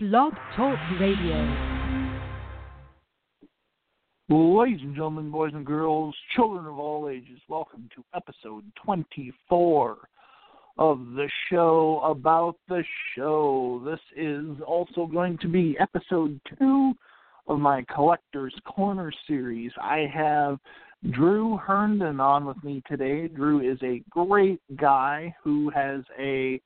Blog Talk Radio. Ladies and gentlemen, boys and girls, children of all ages, welcome to episode 24 of the show about the show. This is also going to be episode 2 of my Collector's Corner series. I have Drew Herndon on with me today. Drew is a great guy who has a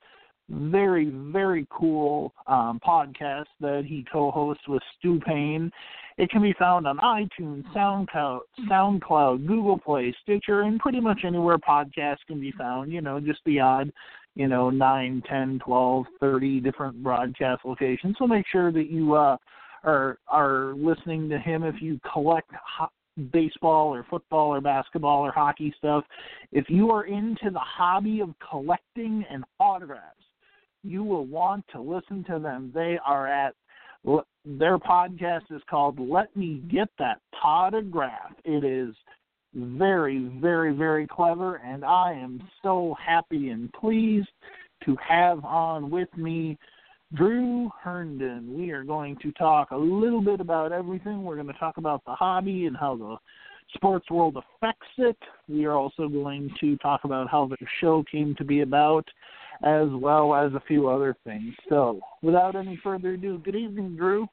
very, very cool um, podcast that he co-hosts with Stu Payne. It can be found on iTunes, SoundCloud, SoundCloud, Google Play, Stitcher, and pretty much anywhere podcasts can be found. You know, just the odd, you know, nine, ten, twelve, thirty different broadcast locations. So make sure that you uh, are are listening to him if you collect ho- baseball or football or basketball or hockey stuff. If you are into the hobby of collecting and autographs you will want to listen to them. They are at their podcast is called Let Me Get That Podograph. It is very, very, very clever, and I am so happy and pleased to have on with me Drew Herndon. We are going to talk a little bit about everything. We're going to talk about the hobby and how the sports world affects it. We are also going to talk about how the show came to be about as well as a few other things. So, without any further ado, good evening, Drew.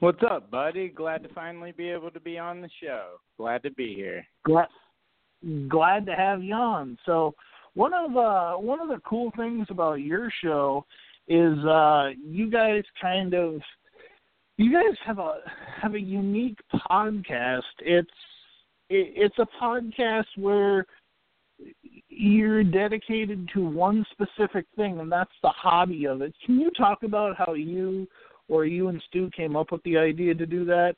What's up, buddy? Glad to finally be able to be on the show. Glad to be here. Glad, glad to have you on. So, one of uh, one of the cool things about your show is uh, you guys kind of you guys have a have a unique podcast. It's it, it's a podcast where you're dedicated to one specific thing, and that's the hobby of it. Can you talk about how you or you and Stu came up with the idea to do that?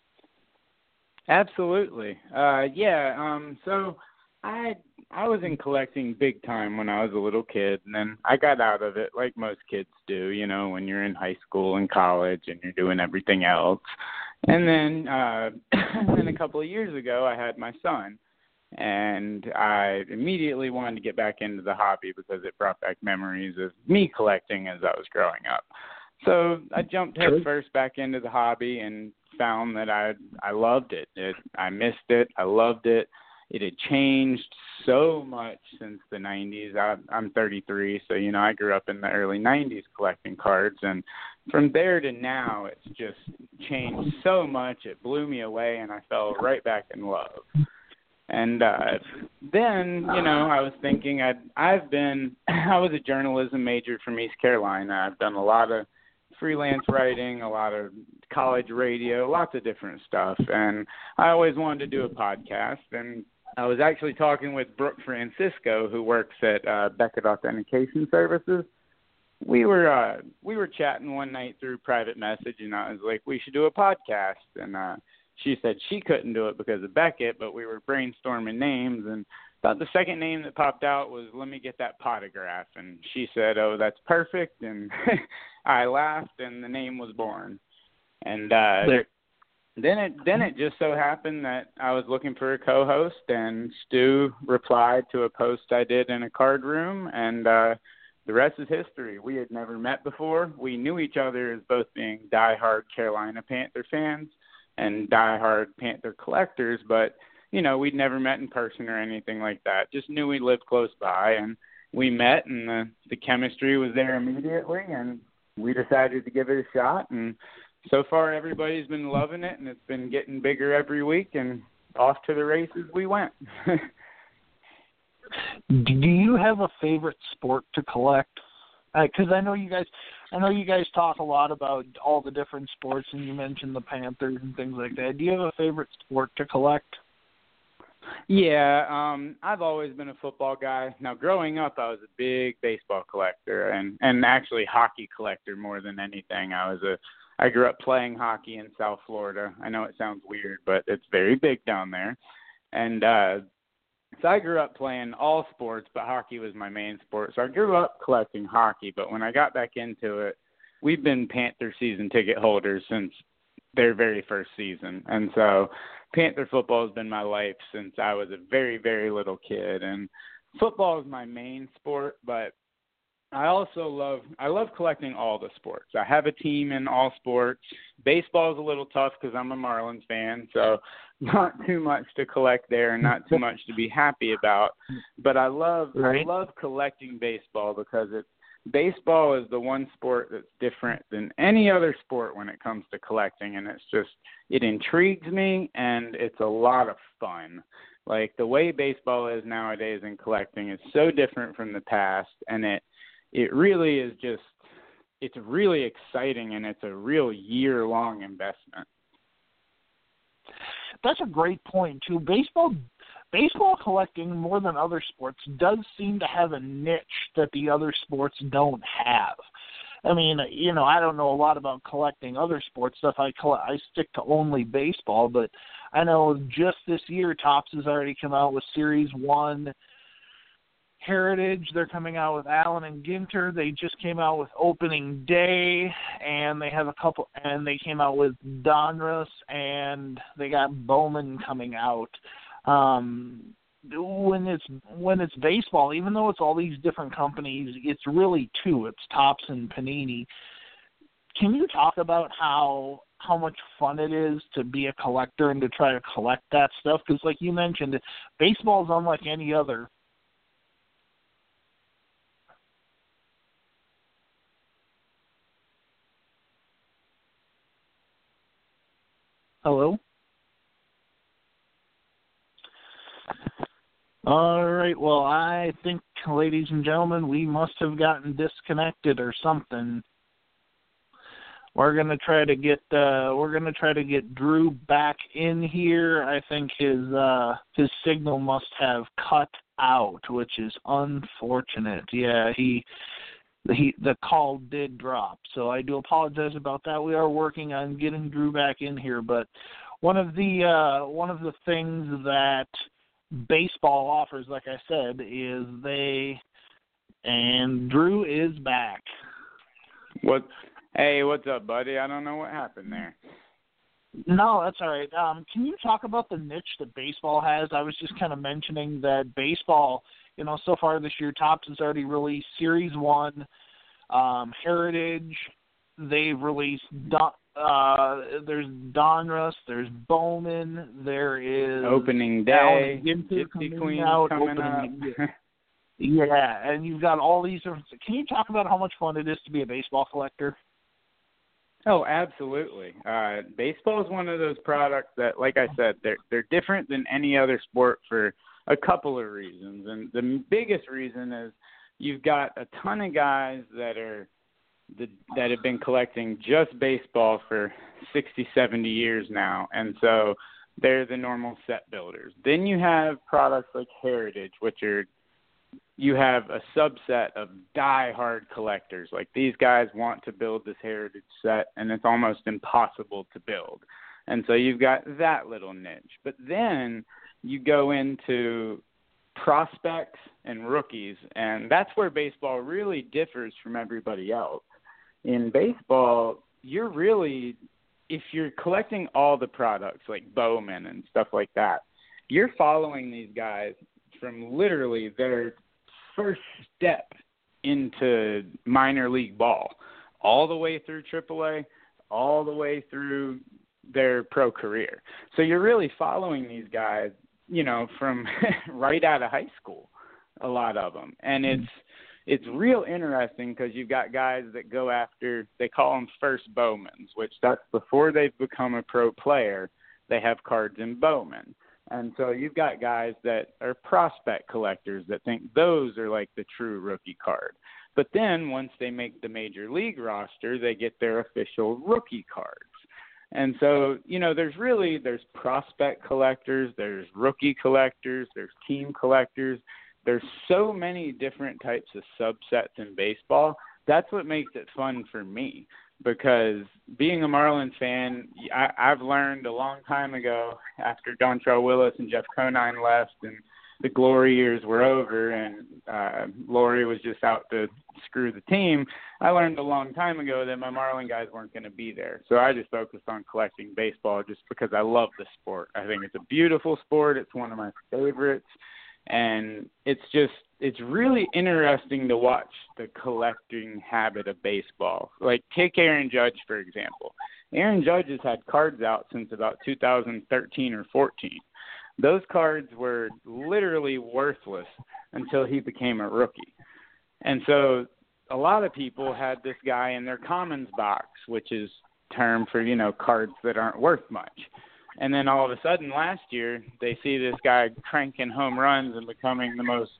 Absolutely. Uh, yeah. Um, so I I was in collecting big time when I was a little kid, and then I got out of it like most kids do. You know, when you're in high school and college and you're doing everything else. And then, uh, and then a couple of years ago, I had my son and I immediately wanted to get back into the hobby because it brought back memories of me collecting as I was growing up. So I jumped headfirst back into the hobby and found that I I loved it. it. I missed it. I loved it. It had changed so much since the 90s. I, I'm 33, so you know I grew up in the early 90s collecting cards, and from there to now, it's just changed so much. It blew me away, and I fell right back in love. And uh then, you know, I was thinking I'd I've been I was a journalism major from East Carolina. I've done a lot of freelance writing, a lot of college radio, lots of different stuff. And I always wanted to do a podcast and I was actually talking with Brooke Francisco who works at uh Beckett Authentication Services. We were uh we were chatting one night through private message and I was like, We should do a podcast and uh she said she couldn't do it because of Beckett, but we were brainstorming names and thought the second name that popped out was let me get that potograph and she said, "Oh, that's perfect." And I laughed and the name was born. And uh there. then it then it just so happened that I was looking for a co-host and Stu replied to a post I did in a card room and uh the rest is history. We had never met before. We knew each other as both being diehard Carolina Panther fans and diehard Panther collectors, but you know we'd never met in person or anything like that. Just knew we lived close by, and we met, and the the chemistry was there immediately, and we decided to give it a shot. And so far, everybody's been loving it, and it's been getting bigger every week, and off to the races we went. Do you have a favorite sport to collect? Because uh, I know you guys I know you guys talk a lot about all the different sports, and you mentioned the Panthers and things like that. Do you have a favorite sport to collect? Yeah, um, I've always been a football guy. Now, growing up, I was a big baseball collector, and and actually hockey collector more than anything. I was a I grew up playing hockey in South Florida. I know it sounds weird, but it's very big down there. And uh so I grew up playing all sports, but hockey was my main sport. So I grew up collecting hockey, but when I got back into it, we've been Panther season ticket holders since their very first season. And so Panther football has been my life since I was a very, very little kid. And football is my main sport, but I also love I love collecting all the sports. I have a team in all sports. Baseball is a little tough because I'm a Marlins fan, so not too much to collect there and not too much to be happy about. But I love right. I love collecting baseball because it baseball is the one sport that's different than any other sport when it comes to collecting and it's just it intrigues me and it's a lot of fun like the way baseball is nowadays in collecting is so different from the past and it it really is just it's really exciting and it's a real year long investment that's a great point too baseball baseball collecting more than other sports does seem to have a niche that the other sports don't have. I mean, you know, I don't know a lot about collecting other sports stuff. I collect, I stick to only baseball, but I know just this year Topps has already come out with Series One. Heritage, they're coming out with Allen and Ginter. They just came out with Opening Day, and they have a couple, and they came out with Donruss, and they got Bowman coming out um when it's when it's baseball, even though it's all these different companies, it's really two. It's Topps and Panini. Can you talk about how how much fun it is to be a collector and to try to collect that stuff? Because, like you mentioned, baseball is unlike any other. Hello. All right. Well, I think, ladies and gentlemen, we must have gotten disconnected or something. We're gonna try to get uh, we're gonna try to get Drew back in here. I think his uh, his signal must have cut out, which is unfortunate. Yeah, he he the call did drop, so I do apologize about that. We are working on getting Drew back in here, but one of the uh, one of the things that baseball offers, like I said, is they and Drew is back. What? Hey, what's up, buddy? I don't know what happened there. No, that's all right. Um, can you talk about the niche that baseball has? I was just kind of mentioning that baseball, you know, so far this year, Topps has already released Series One, um, Heritage. They've released Don, uh, there's Donruss, there's Bowman, there is opening day, Gypsy Queen out, coming opening, up. yeah, and you've got all these different. Can you talk about how much fun it is to be a baseball collector? Oh, absolutely. Uh, baseball is one of those products that, like I said, they're they're different than any other sport for a couple of reasons, and the biggest reason is you've got a ton of guys that are the, that have been collecting just baseball for 60, 70 years now. And so they're the normal set builders. Then you have products like Heritage, which are you have a subset of die-hard collectors. Like these guys want to build this Heritage set, and it's almost impossible to build. And so you've got that little niche. But then you go into prospects and rookies, and that's where baseball really differs from everybody else in baseball, you're really if you're collecting all the products like Bowman and stuff like that, you're following these guys from literally their first step into minor league ball, all the way through AAA, all the way through their pro career. So you're really following these guys, you know, from right out of high school, a lot of them, and mm-hmm. it's it's real interesting because you've got guys that go after they call them first Bowmans, which that's before they've become a pro player. They have cards in Bowman, and so you've got guys that are prospect collectors that think those are like the true rookie card. But then once they make the major league roster, they get their official rookie cards. And so, you know, there's really there's prospect collectors, there's rookie collectors, there's team collectors there's so many different types of subsets in baseball. That's what makes it fun for me because being a Marlins fan, I, I've learned a long time ago after Dontrelle Willis and Jeff Conine left and the glory years were over and uh Loria was just out to screw the team. I learned a long time ago that my Marlin guys weren't going to be there. So I just focused on collecting baseball just because I love the sport. I think it's a beautiful sport. It's one of my favorites and it's just it's really interesting to watch the collecting habit of baseball. Like take Aaron Judge for example. Aaron Judge has had cards out since about 2013 or 14. Those cards were literally worthless until he became a rookie. And so a lot of people had this guy in their commons box, which is term for, you know, cards that aren't worth much. And then all of a sudden last year they see this guy cranking home runs and becoming the most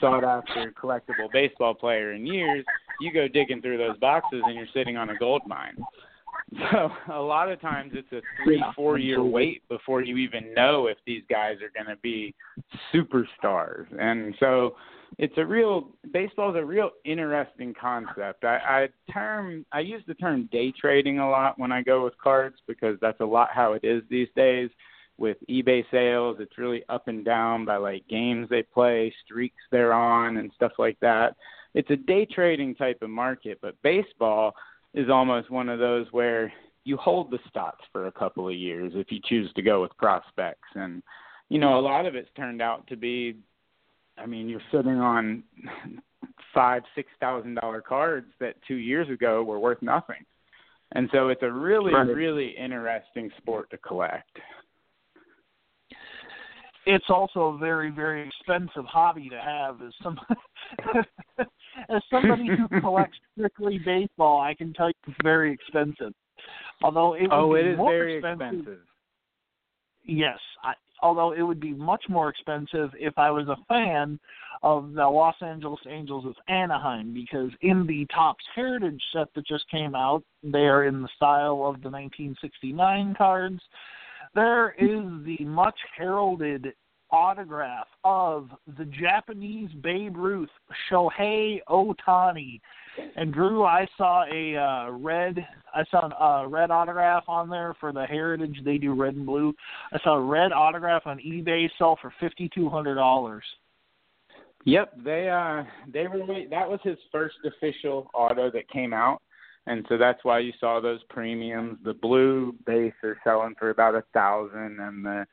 sought after collectible baseball player in years. You go digging through those boxes and you're sitting on a gold mine. So a lot of times it's a three, four year wait before you even know if these guys are going to be superstars. And so it's a real baseball is a real interesting concept. I, I term I use the term day trading a lot when I go with cards because that's a lot how it is these days. With eBay sales, it's really up and down by like games they play, streaks they're on, and stuff like that. It's a day trading type of market, but baseball is almost one of those where you hold the stocks for a couple of years if you choose to go with prospects and you know a lot of it's turned out to be i mean you're sitting on five six thousand dollar cards that two years ago were worth nothing and so it's a really right. really interesting sport to collect it's also a very very expensive hobby to have as some as somebody who collects strictly baseball i can tell you it's very expensive. Although it oh it is very expensive, expensive. Yes I, although it would be much more expensive if i was a fan of the los angeles angels of anaheim because in the Topps heritage set that just came out they are in the style of the 1969 cards there is the much heralded autograph of the Japanese Babe Ruth, Shohei Ohtani. And Drew, I saw a uh, red, I saw a uh, red autograph on there for the Heritage. They do red and blue. I saw a red autograph on eBay sell for fifty two hundred dollars. Yep, they uh they were that was his first official auto that came out and so that's why you saw those premiums. The blue base are selling for about a thousand, and the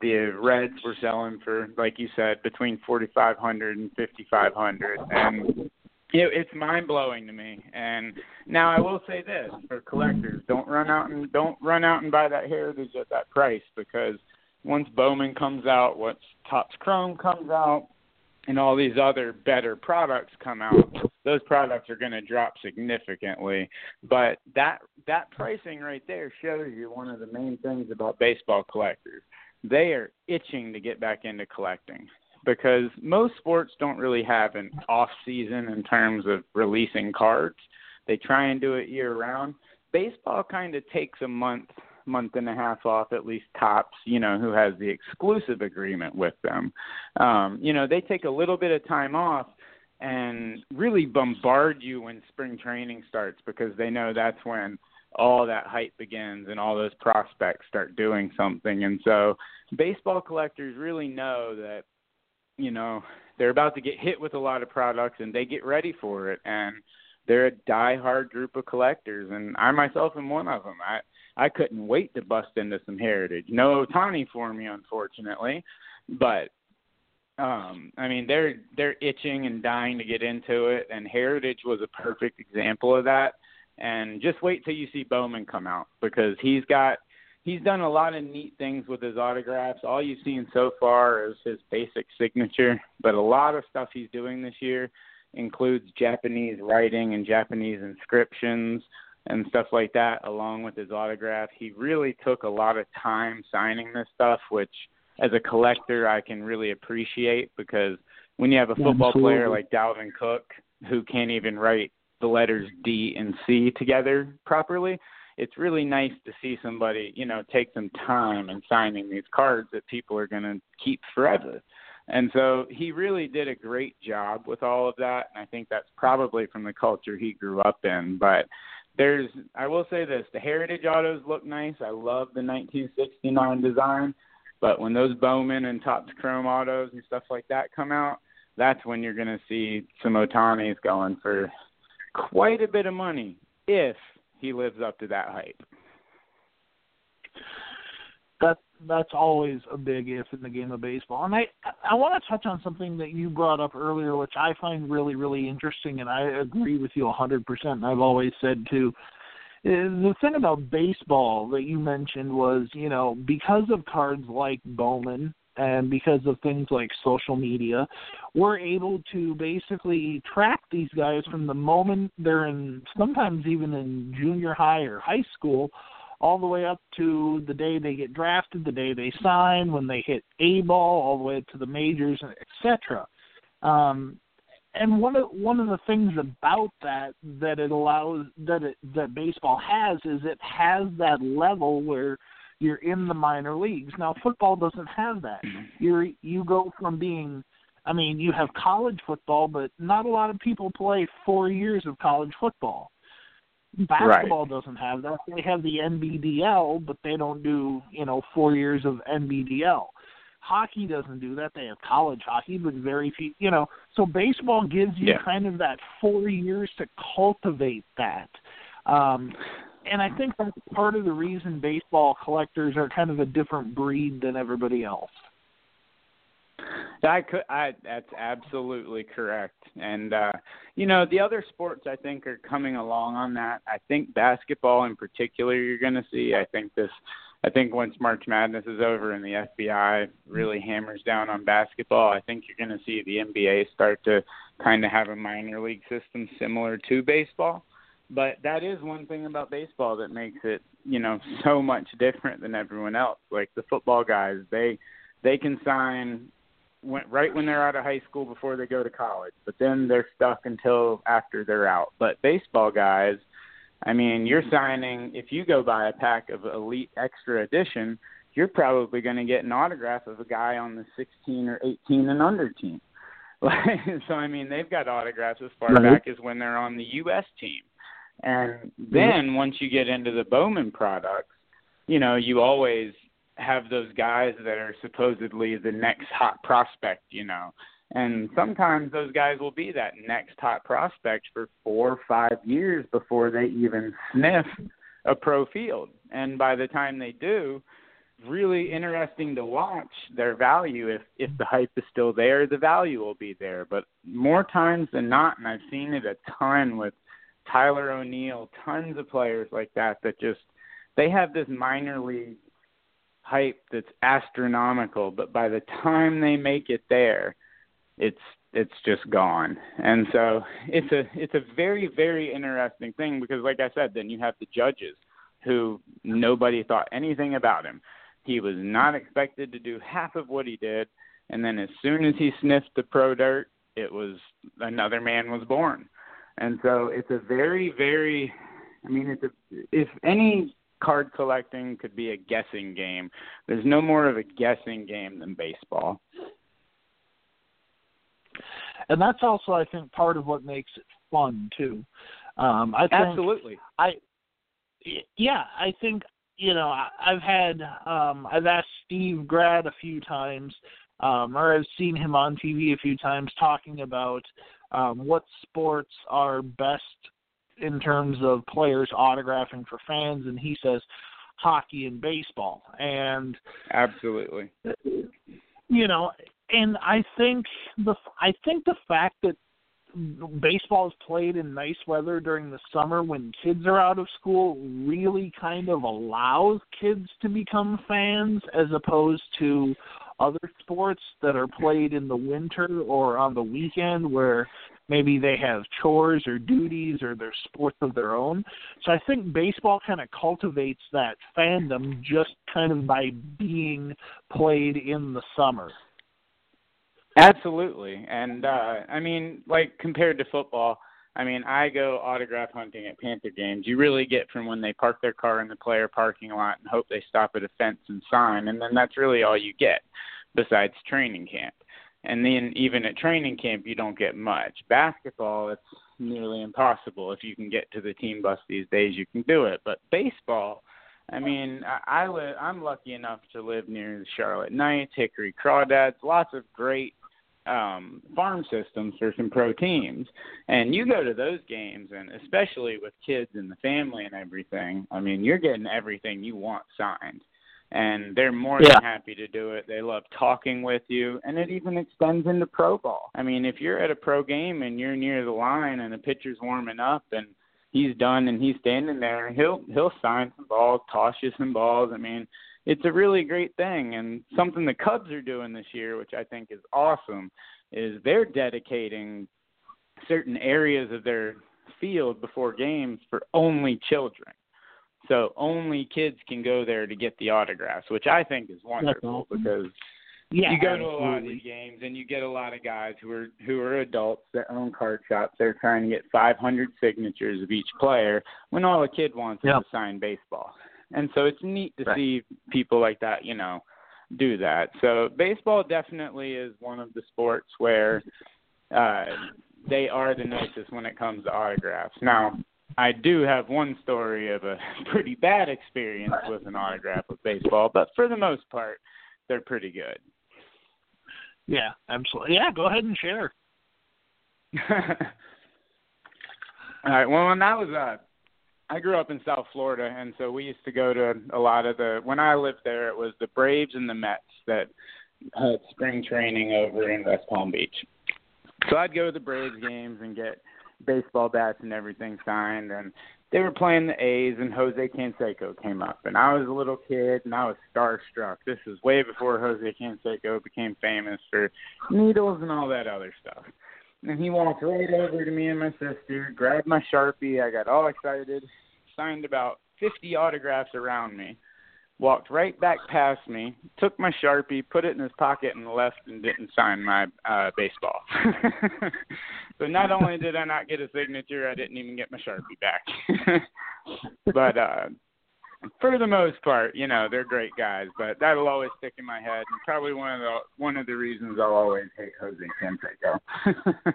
the reds were selling for, like you said, between forty five hundred and fifty five hundred, and it, it's mind blowing to me. And now I will say this for collectors: don't run out and don't run out and buy that heritage at that price because once Bowman comes out, once Topps Chrome comes out, and all these other better products come out, those products are going to drop significantly. But that that pricing right there shows you one of the main things about baseball collectors. They are itching to get back into collecting because most sports don't really have an off season in terms of releasing cards. They try and do it year round. Baseball kind of takes a month month and a half off at least Topps you know who has the exclusive agreement with them. Um you know they take a little bit of time off and really bombard you when spring training starts because they know that's when all that hype begins and all those prospects start doing something. And so baseball collectors really know that you know they're about to get hit with a lot of products and they get ready for it. And they're a die-hard group of collectors and I myself am one of them. I I couldn't wait to bust into some heritage. No Ohtani for me, unfortunately, but um I mean they're they're itching and dying to get into it, and Heritage was a perfect example of that. And just wait till you see Bowman come out because he's got he's done a lot of neat things with his autographs. All you've seen so far is his basic signature, but a lot of stuff he's doing this year includes Japanese writing and Japanese inscriptions and stuff like that, along with his autograph. He really took a lot of time signing this stuff, which as a collector I can really appreciate because when you have a football Absolutely. player like Dalvin Cook who can't even write the letters D and C together properly, it's really nice to see somebody, you know, take some time in signing these cards that people are going to keep forever. And so he really did a great job with all of that, and I think that's probably from the culture he grew up in. But there's I will say this, the heritage autos look nice. I love the 1969 design, but when those Bowman and Topps Chrome autos and stuff like that come out, that's when you're going to see some Ohtanis going for quite a bit of money if he lives up to that hype. that that's always a big if in the game of baseball. And I I want to touch on something that you brought up earlier, which I find really really interesting, and I agree with you a hundred percent. And I've always said too. The thing about baseball that you mentioned was, you know, because of cards like Bowman and because of things like social media, we're able to basically track these guys from the moment they're in, sometimes even in junior high or high school, all the way up to the day they get drafted, the day they sign, when they hit A ball, all the way to the majors, etc. Um, and one of one of the things about that that it allows that it that baseball has is it has that level where you're in the minor leagues. Now football doesn't have that. You're you go from being I mean, you have college football, but not a lot of people play 4 years of college football. Basketball right. doesn't have that. They have the NBDL, but they don't do, you know, 4 years of NBDL. Hockey doesn't do that. They have college hockey, but very few, you know. So baseball gives you yeah. kind of that 4 years to cultivate that. Um and I think that's part of the reason baseball collectors are kind of a different breed than everybody else. I could, I that's absolutely correct. And uh you know, the other sports I think are coming along on that. I think basketball in particular you're going to see. I think this I think once March Madness is over and the FBI really hammers down on basketball, I think you're going to see the NBA start to kind of have a minor league system similar to baseball. But that is one thing about baseball that makes it, you know, so much different than everyone else. Like the football guys, they they can sign when, right when they're out of high school before they go to college, but then they're stuck until after they're out. But baseball guys, I mean, you're signing if you go buy a pack of Elite Extra Edition, you're probably going to get an autograph of a guy on the 16 or 18 and under team. so I mean, they've got autographs as far right. back as when they're on the U.S. team. And then once you get into the Bowman products, you know, you always have those guys that are supposedly the next hot prospect, you know. And sometimes those guys will be that next hot prospect for four or five years before they even sniff a pro field. And by the time they do, really interesting to watch their value. If if the hype is still there, the value will be there. But more times than not, and I've seen it a ton with Tyler O'Neill, tons of players like that that just they have this minor league hype that's astronomical, but by the time they make it there, it's it's just gone. And so it's a it's a very very interesting thing because like I said, then you have the judges who nobody thought anything about him. He was not expected to do half of what he did, and then as soon as he sniffed the pro dirt, it was another man was born. And so it's a very very I mean it's a if any card collecting could be a guessing game. There's no more of a guessing game than baseball. And that's also, I think, part of what makes it fun too. Um, I think, Absolutely. I yeah, I think you know I've had um, I've asked Steve Grad a few times, um, or I've seen him on TV a few times talking about um, what sports are best in terms of players autographing for fans, and he says hockey and baseball. And absolutely, you know, and I think the I think the fact that baseball is played in nice weather during the summer when kids are out of school really kind of allows kids to become fans as opposed to other sports that are played in the winter or on the weekend where maybe they have chores or duties or their sports of their own. So I think baseball kind of cultivates that fandom just kind of by being played in the summer. Absolutely. And uh I mean like compared to football, I mean, I go autograph hunting at Panther games. You really get from when they park their car in the player parking lot and hope they stop at a fence and sign, and then that's really all you get besides training camp. And then even at training camp, you don't get much. Basketball, it's nearly impossible. If you can get to the team bus these days, you can do it. But baseball, I mean, I, I live. I'm lucky enough to live near the Charlotte Knights, Hickory Crawdads, lots of great um farm systems for some pro teams and you go to those games and especially with kids and the family and everything i mean you're getting everything you want signed and they're more Yeah. than happy to do it. They love talking with you, and it even extends into pro ball. I mean, if you're at a pro game and you're near the line and the pitcher's warming up and he's done and he's standing there, he'll he'll sign some balls, toss you some balls. I mean, it's a really great thing and something the Cubs are doing this year, which I think is awesome, is they're dedicating certain areas of their field before games for only children. So only kids can go there to get the autographs, which I think is wonderful awesome. because Yeah, you go to a lot of these games and you get a lot of guys who are who are adults that own card shops. They're trying to get 500 signatures of each player when all a kid wants Yep. is a signed baseball. And so it's neat to Right. see people like that, you know, do that. So baseball definitely is one of the sports where uh they are the nicest when it comes to autographs. Now, I do have one story of a pretty bad experience with an autograph with baseball, but for the most part, they're pretty good. Yeah, absolutely. Yeah, go ahead and share. All right. Well, when I was uh, I grew up in South Florida, and so we used to go to a lot of the. When I lived there, it was the Braves and the Mets that had spring training over in West Palm Beach. So I'd go to the Braves games and get baseball bats and everything signed, and they were playing the A's, and Jose Canseco came up, and I was a little kid, and I was starstruck. This was way before Jose Canseco became famous for needles and all that other stuff. And he walked right over to me and my sister, grabbed my Sharpie. I got all excited, signed about 50 autographs around me, walked right back past me, took my Sharpie, put it in his pocket, and left and didn't sign my uh, baseball. so not only did I not get a signature, I didn't even get my Sharpie back. but uh, for the most part, you know, they're great guys. But that'll always stick in my head, and probably one of the one of the reasons I'll always hate Jose Canseco.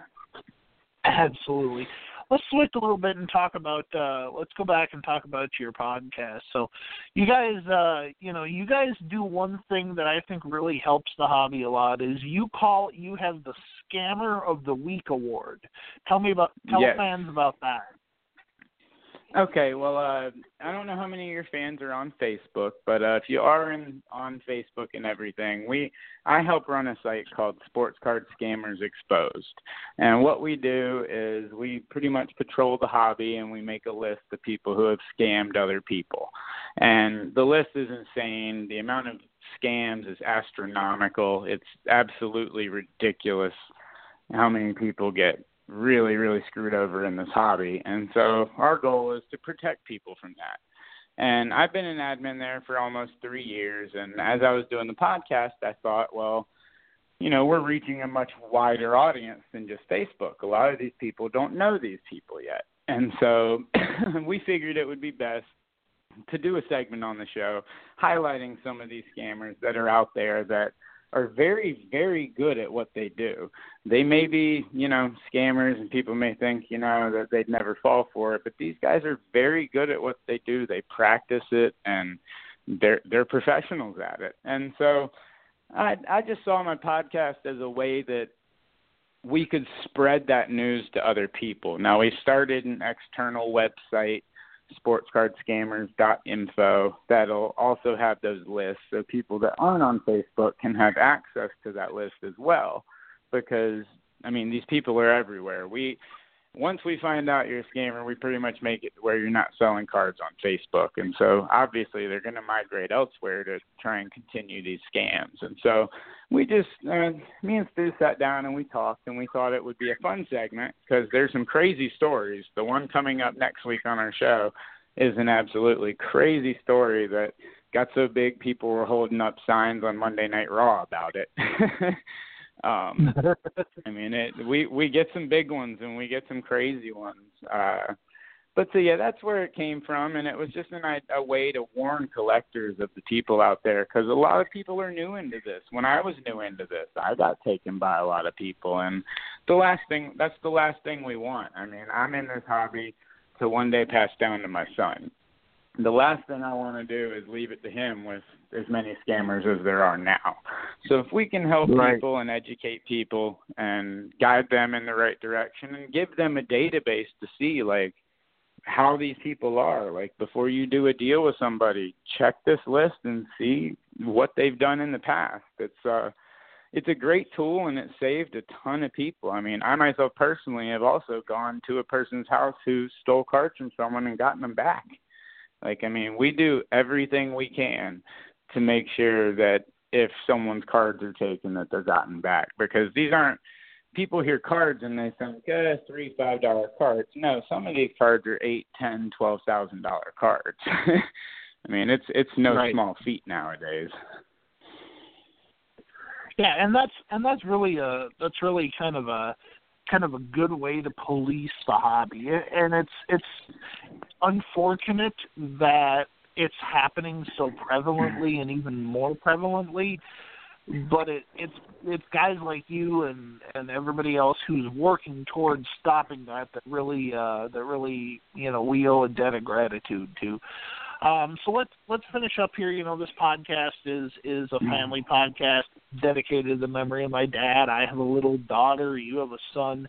Absolutely. Let's switch a little bit and talk about uh let's go back and talk about your podcast. So you guys uh you know, you guys do one thing that I think really helps the hobby a lot is you call you have the scammer of the week award. Tell me about tell Yes. fans about that. Okay, well, uh, I don't know how many of your fans are on Facebook, but uh, if you are in, on Facebook and everything, we I help run a site called Sports Card Scammers Exposed, and what we do is we pretty much patrol the hobby and we make a list of people who have scammed other people, and the list is insane. The amount of scams is astronomical. It's absolutely ridiculous how many people get really, really screwed over in this hobby. And so our goal is to protect people from that. And I've been an admin there for almost three years. And as I was doing the podcast, I thought, well, you know, we're reaching a much wider audience than just Facebook. A lot of these people don't know these people yet. And so we figured it would be best to do a segment on the show highlighting some of these scammers that are out there that are very, very good at what they do. They may be, you know, scammers and people may think, you know, that they'd never fall for it, but these guys are very good at what they do. They practice it and they're they're professionals at it. And so I I just saw my podcast as a way that we could spread that news to other people. Now we started an external website sportscardscammers.info that'll also have those lists so people that aren't on Facebook can have access to that list as well because I mean these people are everywhere. We once we find out you're a scammer, we pretty much make it where you're not selling cards on Facebook. And so obviously they're going to migrate elsewhere to try and continue these scams. And so we just, uh, me and Stu sat down and we talked and we thought it would be a fun segment because there's some crazy stories. The one coming up next week on our show is an absolutely crazy story that got so big people were holding up signs on Monday Night Raw about it. um I mean, it we we get some big ones and we get some crazy ones. Uh but so yeah, that's where it came from, and it was just an, a way to warn collectors of the people out there because a lot of people are new into this. When I was new into this, I got taken by a lot of people, and the last thing that's the last thing we want. I mean, I'm in this hobby to one day pass down to my son. The last thing I want to do is leave it to him with as many scammers as there are now. So if we can help Right. people and educate people and guide them in the right direction and give them a database to see like how these people are. Like before you do a deal with somebody, check this list and see what they've done in the past. It's uh it's a great tool and it saved a ton of people. I mean, I myself personally have also gone to a person's house who stole cards from someone and gotten them back. Like I mean, we do everything we can to make sure that if someone's cards are taken that they're gotten back because these aren't people hear cards and they think, eh, three five dollar cards. No, some of these cards are eight, ten, twelve thousand dollar cards. I mean, it's it's no right. small feat nowadays. Yeah, and that's and that's really a that's really kind of a kind of a good way to police the hobby, and it's it's unfortunate that it's happening so prevalently and even more prevalently but it it's it's guys like you and and everybody else who's working towards stopping that that really uh that really you know we owe a debt of gratitude to. Um so let's let's finish up here. You know this podcast is is a family podcast dedicated to the memory of my dad. I have a little daughter. You have a son.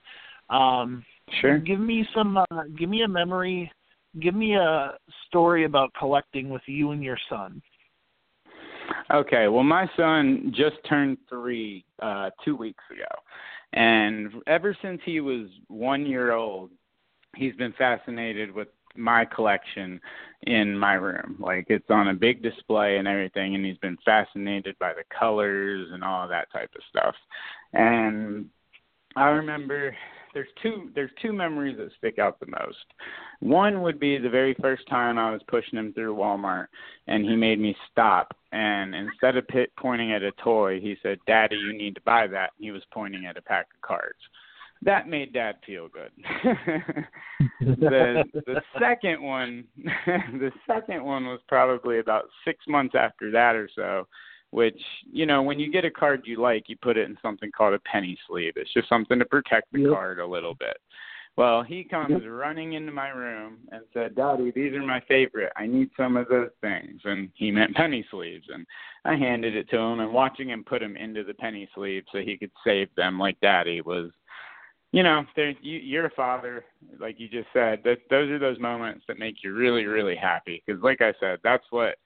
Um sure. give me some uh, give me a memory give me a story about collecting with you and your son Okay, well, my son just turned three uh, two weeks ago, and ever since he was one year old, he's been fascinated with my collection in my room. Like it's on a big display and everything, and he's been fascinated by the colors and all that type of stuff. And I remember there's two there's two memories that stick out the most. One would be the very first time I was pushing him through Walmart and he made me stop and instead of pit, pointing at a toy, he said, "Daddy, you need to buy that." He was pointing at a pack of cards. That made Dad feel good. the the second one, the second one was probably about six months after that or so which you know when you get a card you like you put it in something called a penny sleeve. It's just something to protect the yep. card a little bit. Well he comes yep. running into my room and said daddy these are my favorite. I need some of those things. And he meant penny sleeves. And i handed it to him and watching him put them into the penny sleeve so he could save them like daddy was you know there you you're a father like you just said. That those are those moments that make you really really happy. Because like i said that's what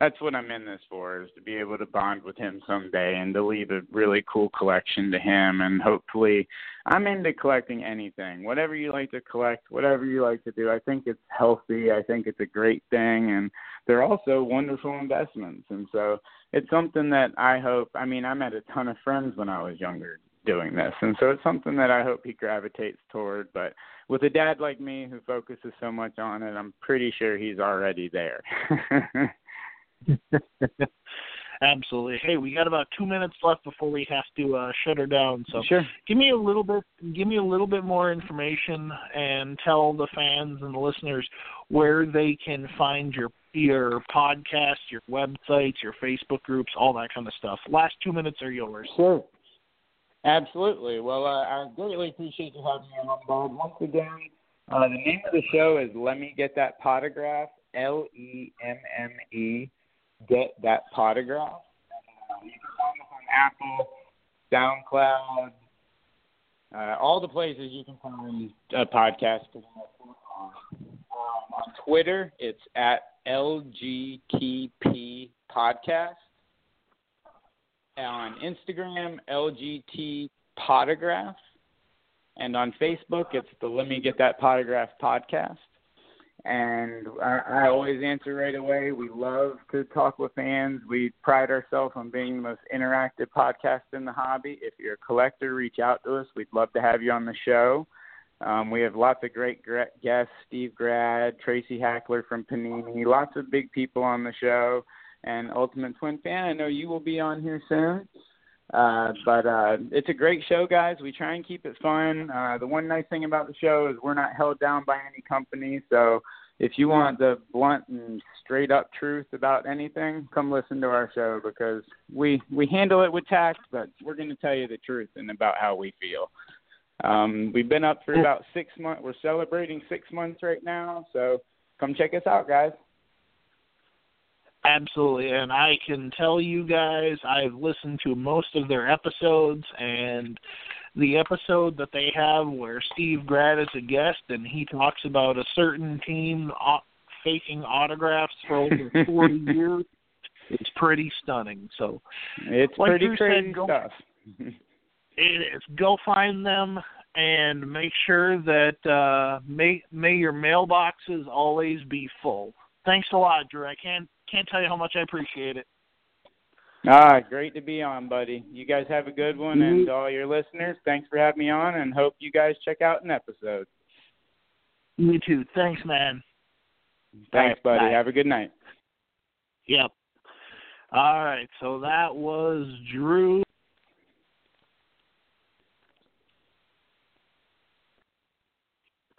that's what I'm in this for is to be able to bond with him someday and to leave a really cool collection to him and hopefully I'm into collecting anything. Whatever you like to collect, whatever you like to do. I think it's healthy. I think it's a great thing and they're also wonderful investments. And so it's something that I hope I mean, I met a ton of friends when I was younger doing this. And so it's something that I hope he gravitates toward, but with a dad like me who focuses so much on it, I'm pretty sure he's already there. Absolutely. Hey, we got about two minutes left before we have to uh, shut her down. So, sure. give me a little bit, give me a little bit more information, and tell the fans and the listeners where they can find your your podcast, your websites, your Facebook groups, all that kind of stuff. Last two minutes are yours. Sure. Absolutely. Well, uh, I greatly appreciate you having me on board. Once again, uh, the name of the show is Let Me Get That Potograph, L E M M E get that potograph. Uh, you can find us on Apple, SoundCloud, uh, all the places you can find a podcast. Um, on Twitter, it's at LGTP Podcast. On Instagram, LGT Potograph. And on Facebook, it's the Let Me Get That Potograph podcast and I, I always answer right away. We love to talk with fans. We pride ourselves on being the most interactive podcast in the hobby. If you're a collector, reach out to us. We'd love to have you on the show. Um, we have lots of great guests: Steve Grad, Tracy Hackler from Panini, lots of big people on the show. And Ultimate Twin Fan, I know you will be on here soon. Uh, but uh, it's a great show, guys. We try and keep it fun. Uh, the one nice thing about the show is we're not held down by any company. So if you want the blunt and straight up truth about anything, come listen to our show because we we handle it with tact, but we're going to tell you the truth and about how we feel. Um, we've been up for about six months. We're celebrating six months right now, so come check us out, guys. Absolutely, and I can tell you guys, I've listened to most of their episodes, and the episode that they have where Steve Grad is a guest and he talks about a certain team uh, faking autographs for over 40 years. It's pretty stunning. So it's like pretty Drew crazy said, go, stuff. it is. Go find them and make sure that uh, may may your mailboxes always be full. Thanks a lot, Drew. I can't can't tell you how much I appreciate it. Ah, great to be on, buddy. You guys have a good one, Mm-hmm. and all your listeners, thanks for having me on, and hope you guys check out an episode. Me too. Thanks, man. Thanks, All right, buddy. bye. Have a good night. Yep. All right. So that was Drew